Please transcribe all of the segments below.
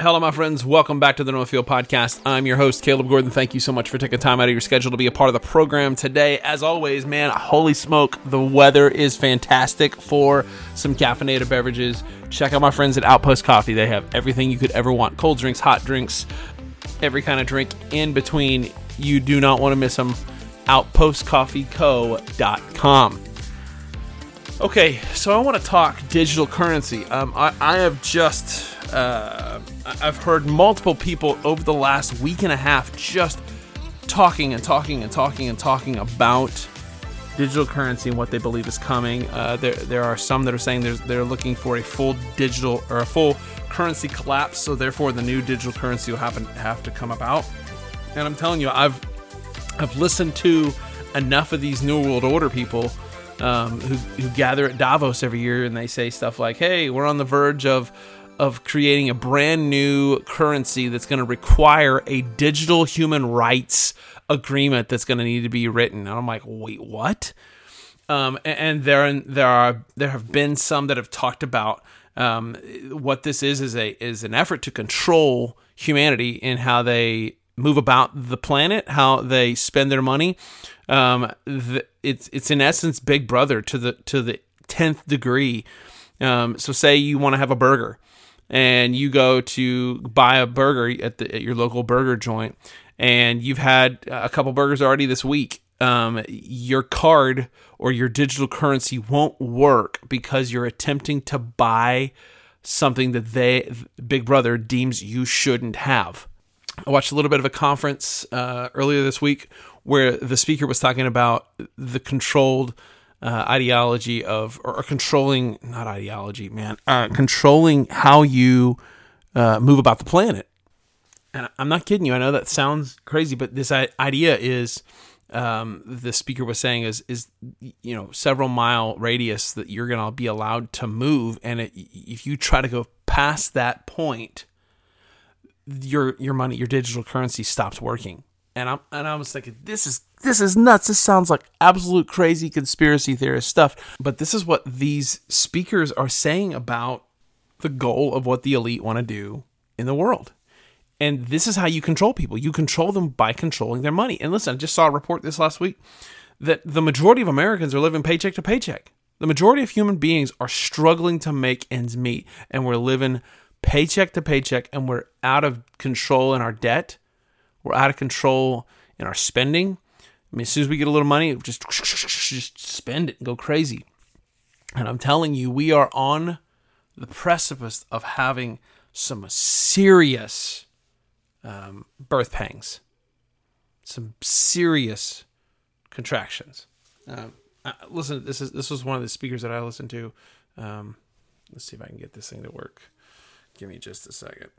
Hello, my friends. Welcome back to the Northfield Podcast. I'm your host, Caleb Gordon. Thank you so much for taking time out of your schedule to be a part of the program today. As always, man, holy smoke, the weather is fantastic for some caffeinated beverages. Check out my friends at Outpost Coffee. They have everything you could ever want cold drinks, hot drinks, every kind of drink in between. You do not want to miss them. OutpostCoffeeCo.com. Okay, so I want to talk digital currency. Um, I, I have just uh, I've heard multiple people over the last week and a half just talking and talking and talking and talking about digital currency and what they believe is coming. Uh, there, there are some that are saying they're looking for a full digital or a full currency collapse, so therefore the new digital currency will happen have to come about. And I'm telling you, I've I've listened to enough of these New World Order people um, who, who gather at Davos every year and they say stuff like, hey, we're on the verge of of creating a brand new currency that's going to require a digital human rights agreement that's going to need to be written. And I'm like, wait, what? Um, and there there are there have been some that have talked about um, what this is is a is an effort to control humanity in how they move about the planet, how they spend their money. Um, the, it's it's in essence Big Brother to the to the tenth degree. Um, so say you want to have a burger, and you go to buy a burger at, the, at your local burger joint, and you've had a couple burgers already this week. Um, your card or your digital currency won't work because you're attempting to buy something that they Big Brother deems you shouldn't have. I watched a little bit of a conference uh, earlier this week where the speaker was talking about the controlled uh, ideology of, or, controlling, not ideology, man, uh, controlling how you uh, move about the planet. And I'm not kidding you. I know that sounds crazy, but this idea is, um, the speaker was saying is is you know several mile radius that you're going to be allowed to move, and it, if you try to go past that point, your your money, your digital currency stops working. And I'm and I was thinking, this is this is nuts. This sounds like absolute crazy conspiracy theorist stuff. But this is what these speakers are saying about the goal of what the elite want to do in the world. And this is how you control people. You control them by controlling their money. And listen, I just saw a report this last week that the majority of Americans are living paycheck to paycheck. The majority of human beings are struggling to make ends meet, and we're living paycheck to paycheck, and we're out of control in our debt. We're out of control in our spending. I mean, as soon as we get a little money, just just spend it and go crazy. And I'm telling you, we are on the precipice of having some serious um, birth pangs, some serious contractions. Um, listen, this is this was one of the speakers that I listened to. Um, let's see if I can get this thing to work. Give me just a second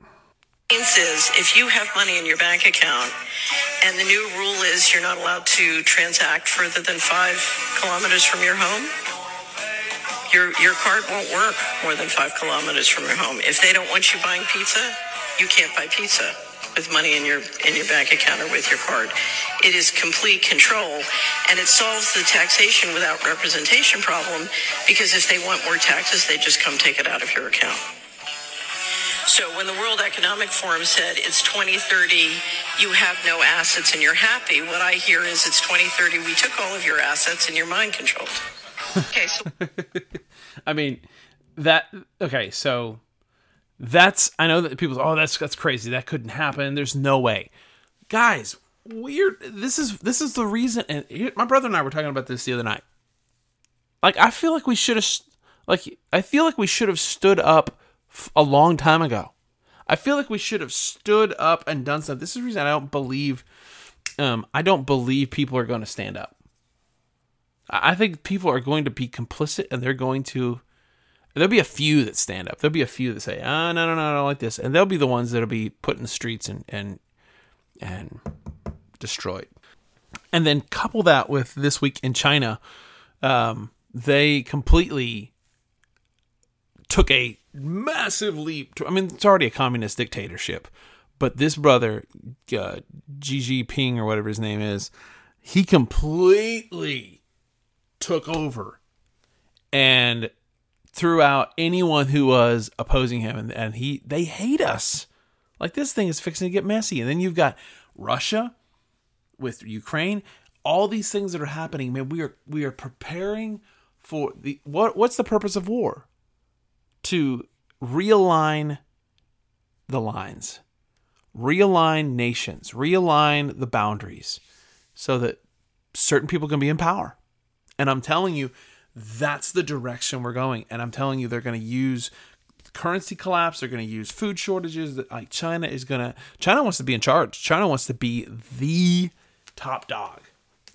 is if you have money in your bank account and the new rule is you're not allowed to transact further than five kilometers from your home, your your card won't work more than five kilometers from your home. If they don't want you buying pizza, you can't buy pizza with money in your in your bank account or with your card. It is complete control and it solves the taxation without representation problem because if they want more taxes, they just come take it out of your account. So when the World Economic Forum said it's 2030, you have no assets and you're happy, what I hear is it's 2030, we took all of your assets and you're mind controlled. Okay, so I mean that okay, so that's I know that people oh that's that's crazy. That couldn't happen. There's no way. Guys, weird this is this is the reason and my brother and I were talking about this the other night. Like I feel like we should have like I feel like we should have stood up a long time ago. I feel like we should have stood up and done something. This is the reason I don't believe um, I don't believe people are going to stand up. I think people are going to be complicit and they're going to there'll be a few that stand up. There'll be a few that say, "Ah, oh, no, no, no, I don't like this," and they'll be the ones that'll be put in the streets and and and destroyed. And then couple that with this week in China, um, they completely took a massive leap. To, I mean, it's already a communist dictatorship, but this brother, uh, Xi Jinping or whatever his name is, he completely took over and threw out anyone who was opposing him, and, and he they hate us. Like this thing is fixing to get messy. And then you've got Russia with Ukraine, all these things that are happening, man, we are we are preparing for the what what's the purpose of war? To realign the lines. Realign nations, realign the boundaries so that certain people can be in power. And I'm telling you, that's the direction we're going. And I'm telling you, they're going to use currency collapse. They're going to use food shortages. Like China is going to. China wants to be in charge. China wants to be the top dog.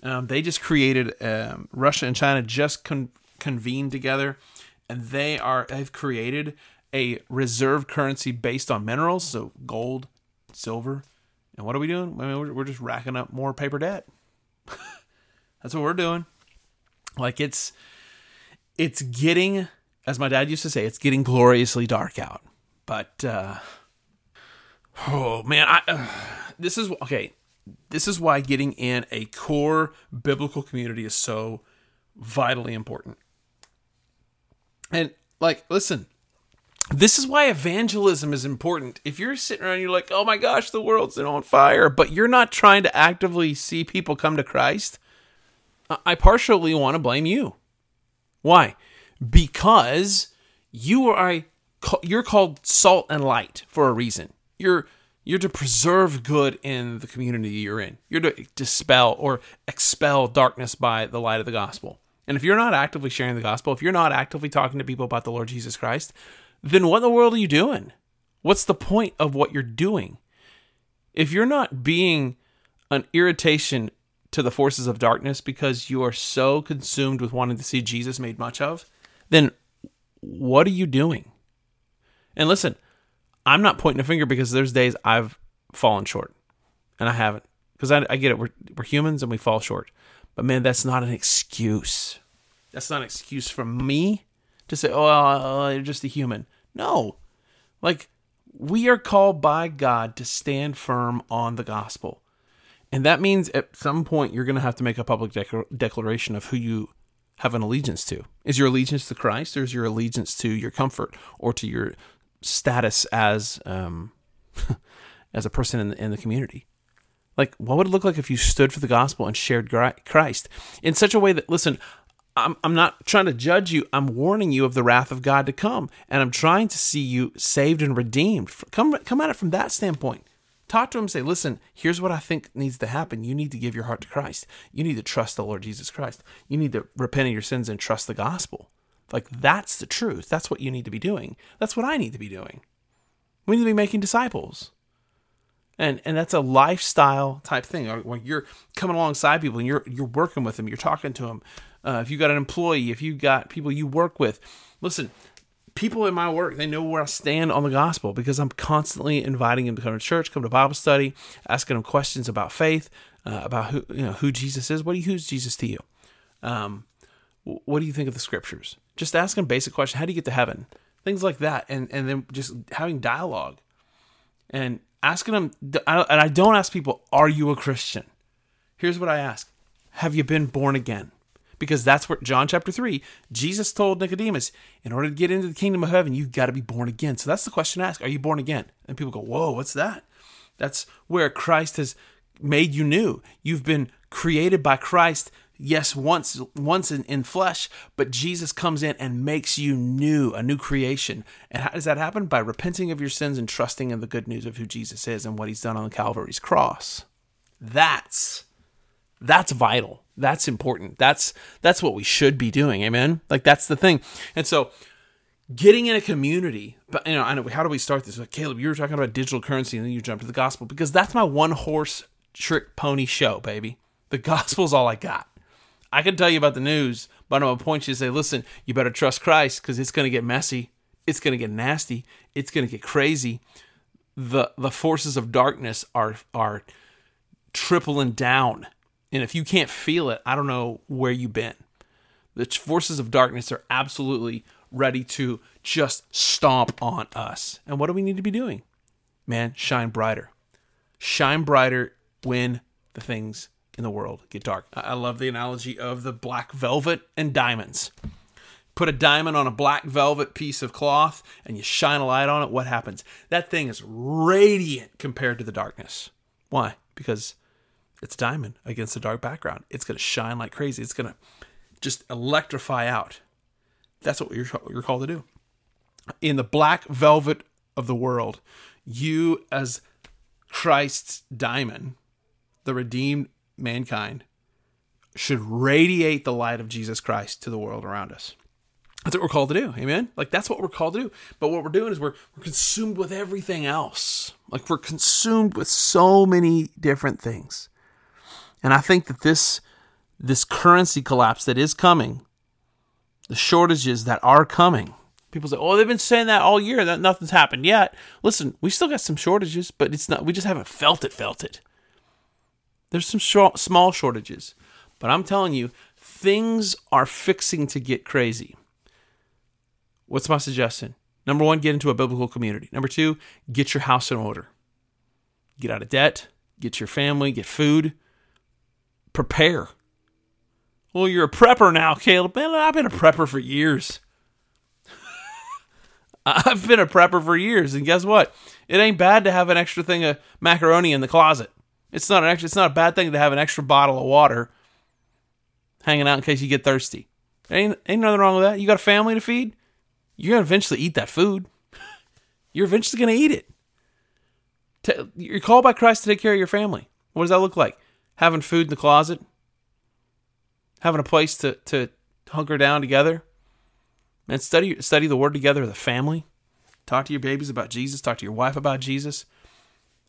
Um, they just created um, Russia and China just con- convened together, and they are have created a reserve currency based on minerals, so gold, silver. And what are we doing? I mean, we're, we're just racking up more paper debt. That's what we're doing. Like it's it's getting, as my dad used to say, it's getting gloriously dark out. But uh, oh man, I uh, this is okay. This is why getting in a core biblical community is so vitally important. And like, listen, this is why evangelism is important. If you're sitting around, you're like, "Oh my gosh, the world's on fire," but you're not trying to actively see people come to Christ. I partially want to blame you. Why? Because you are you're called salt and light for a reason. You're you're to preserve good in the community you're in. You're to dispel or expel darkness by the light of the gospel. And if you're not actively sharing the gospel, if you're not actively talking to people about the Lord Jesus Christ, then what in the world are you doing? What's the point of what you're doing? If you're not being an irritation to the forces of darkness because you are so consumed with wanting to see Jesus made much of, then what are you doing? And listen, I'm not pointing a finger because there's days I've fallen short, and I haven't. Because I, I get it, we're, we're humans and we fall short. But man, that's not an excuse. That's not an excuse for me to say, oh, uh, you're just a human. No. Like, we are called by God to stand firm on the gospel. And that means at some point you're going to have to make a public declaration of who you have an allegiance to. Is your allegiance to Christ or is your allegiance to your comfort or to your status as um, as a person in the, in the community? Like, what would it look like if you stood for the gospel and shared Christ in such a way that, listen, I'm, I'm not trying to judge you. I'm warning you of the wrath of God to come. And I'm trying to see you saved and redeemed. Come, come at it from that standpoint. Talk to him say, listen, here's what I think needs to happen. You need to give your heart to Christ. You need to trust the Lord Jesus Christ. You need to repent of your sins and trust the gospel. Like, that's the truth. That's what you need to be doing. That's what I need to be doing. We need to be making disciples. And, and that's a lifestyle type thing. When you're coming alongside people and you're you're working with them, you're talking to them. Uh, if you got an employee, if you got people you work with, listen people in my work, they know where I stand on the gospel because I'm constantly inviting them to come to church, come to Bible study, asking them questions about faith, uh, about who you know who Jesus is. What do you who's Jesus to you? Um, what do you think of the scriptures? Just asking basic questions. How do you get to heaven? Things like that, and and then just having dialogue, and asking them. And I don't ask people, "Are you a Christian?" Here's what I ask: Have you been born again? because that's what John chapter 3, Jesus told Nicodemus, in order to get into the kingdom of heaven, you've got to be born again. So that's the question to ask Are you born again? And people go, Whoa, what's that? That's where Christ has made you new. You've been created by Christ, yes, once once in, in flesh, but Jesus comes in and makes you new, a new creation. And how does that happen? By repenting of your sins and trusting in the good news of who Jesus is and what he's done on the Calvary's cross. That's that's vital. That's important. That's that's what we should be doing. Amen. Like that's the thing. And so getting in a community, but you know, I know how do we start this? Like Caleb, you were talking about digital currency and then you jumped to the gospel because that's my one horse trick pony show, baby. The gospel's all I got. I can tell you about the news, but I'm gonna point you to say, listen, you better trust Christ because it's gonna get messy, it's gonna get nasty, it's gonna get crazy. The the forces of darkness are are tripling down and if you can't feel it, I don't know where you've been. The forces of darkness are absolutely ready to just stomp on us. And what do we need to be doing? Man, shine brighter. Shine brighter when the things in the world get dark. I love the analogy of the black velvet and diamonds. put a diamond on a black velvet piece of cloth and you shine a light on it, what happens? That thing is radiant compared to the darkness. Why? Because it's diamond against a dark background. It's going to shine like crazy. It's going to just electrify out. That's what you're, you're called to do. In the black velvet of the world, you, as Christ's diamond, the redeemed mankind, should radiate the light of Jesus Christ to the world around us. That's what we're called to do. Amen. Like that's what we're called to do. But what we're doing is we're we're consumed with everything else. Like we're consumed with so many different things. And I think that this this currency collapse that is coming, the shortages that are coming. People say, "Oh, they've been saying that all year that nothing's happened yet." Listen, we still got some shortages, but it's not we just haven't felt it felt it. There's some short, small shortages, but I'm telling you, things are fixing to get crazy. What's my suggestion? Number one, get into a biblical community. Number two, get your house in order. Get out of debt, get your family, get food, prepare. Well, you're a prepper now, Caleb. Man, I've been a prepper for years. I've been a prepper for years, and guess what? It ain't bad to have an extra thing of macaroni in the closet. It's not an extra. It's not a bad thing to have an extra bottle of water hanging out in case you get thirsty. Ain't ain't nothing wrong with that. You got a family to feed you're to eventually eat that food. You're eventually to eat it. You're called by Christ to take care of your family. What does that look like? Having food in the closet, having a place to, to hunker down together, and study study the Word together as a family. Talk to your babies about Jesus. Talk to your wife about Jesus.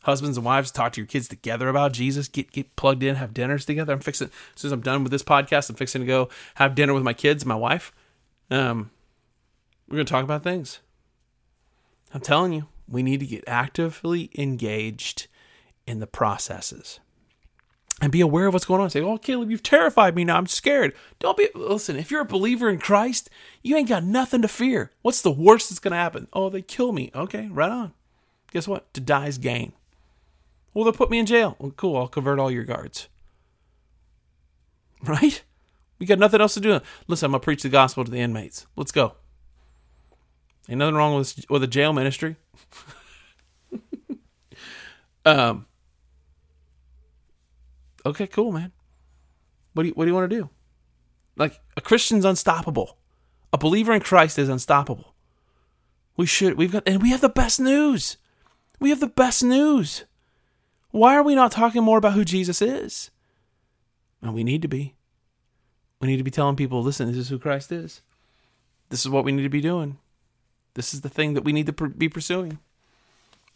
Husbands and wives, talk to your kids together about Jesus. Get get plugged in, have dinners together. I'm fixing as soon as I'm done with this podcast, I'm fixing to go have dinner with my kids, my wife. Um, we're to talk about things. I'm telling you, we need to get actively engaged in the processes and be aware of what's going on. Say, oh, Caleb, you've terrified me now. I'm scared. Don't be, listen, if you're a believer in Christ, you ain't got nothing to fear. What's the worst that's going to happen? Oh, they kill me. Okay, right on. Guess what? To die is gain. Well, they'll put me in jail. Well, cool. I'll convert all your guards. Right? We got nothing else to do. Listen, I'm to preach the gospel to the inmates. Let's go. Ain't nothing wrong with with a jail ministry. um. Okay, cool, man. What do you What do you want to do? Like a Christian's unstoppable. A believer in Christ is unstoppable. We should. We've got, and we have the best news. We have the best news. Why are we not talking more about who Jesus is? And we need to be. We need to be telling people, listen, this is who Christ is. This is what we need to be doing. This is the thing that we need to pr- be pursuing.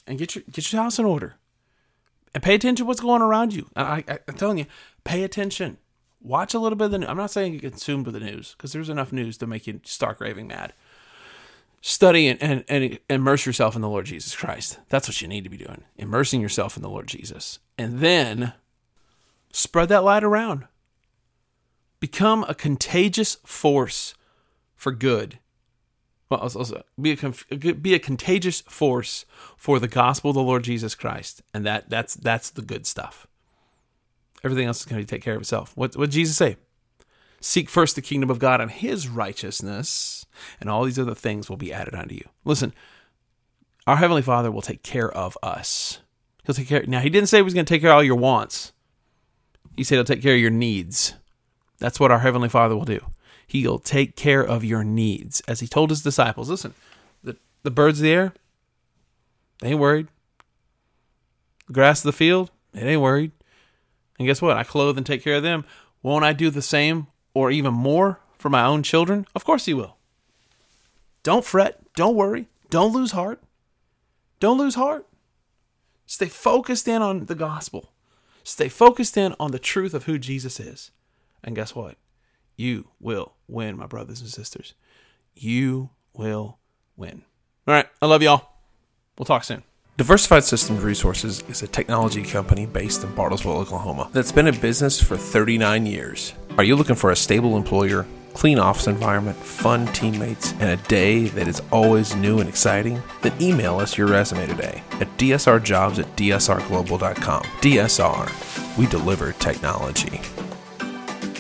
And get your get your house in order. And pay attention to what's going around you. I, I, am telling you, pay attention. Watch a little bit of the news. I'm not saying get consumed with the news because there's enough news to make you stark raving mad. Study and, and, and immerse yourself in the Lord Jesus Christ. That's what you need to be doing. Immersing yourself in the Lord Jesus. And then spread that light around. Become a contagious force for good well, also be a be a contagious force for the gospel of the Lord Jesus Christ, and that that's that's the good stuff. Everything else is going to take care of itself. What what Jesus say? Seek first the kingdom of God and His righteousness, and all these other things will be added unto you. Listen, our heavenly Father will take care of us. He'll take care. Now, He didn't say He was going to take care of all your wants. He said He'll take care of your needs. That's what our heavenly Father will do. He'll take care of your needs. As he told his disciples, listen, the, the birds of the air, they ain't worried. The grass of the field, it ain't worried. And guess what? I clothe and take care of them. Won't I do the same or even more for my own children? Of course he will. Don't fret. Don't worry. Don't lose heart. Don't lose heart. Stay focused in on the gospel. Stay focused in on the truth of who Jesus is. And guess what? You will win, my brothers and sisters. You will win. All right. I love y'all. We'll talk soon. Diversified Systems Resources is a technology company based in Bartlesville, Oklahoma, that's been in business for 39 years. Are you looking for a stable employer, clean office environment, fun teammates, and a day that is always new and exciting? Then email us your resume today at dsrjobs at dsrglobal.com. DSR, we deliver technology.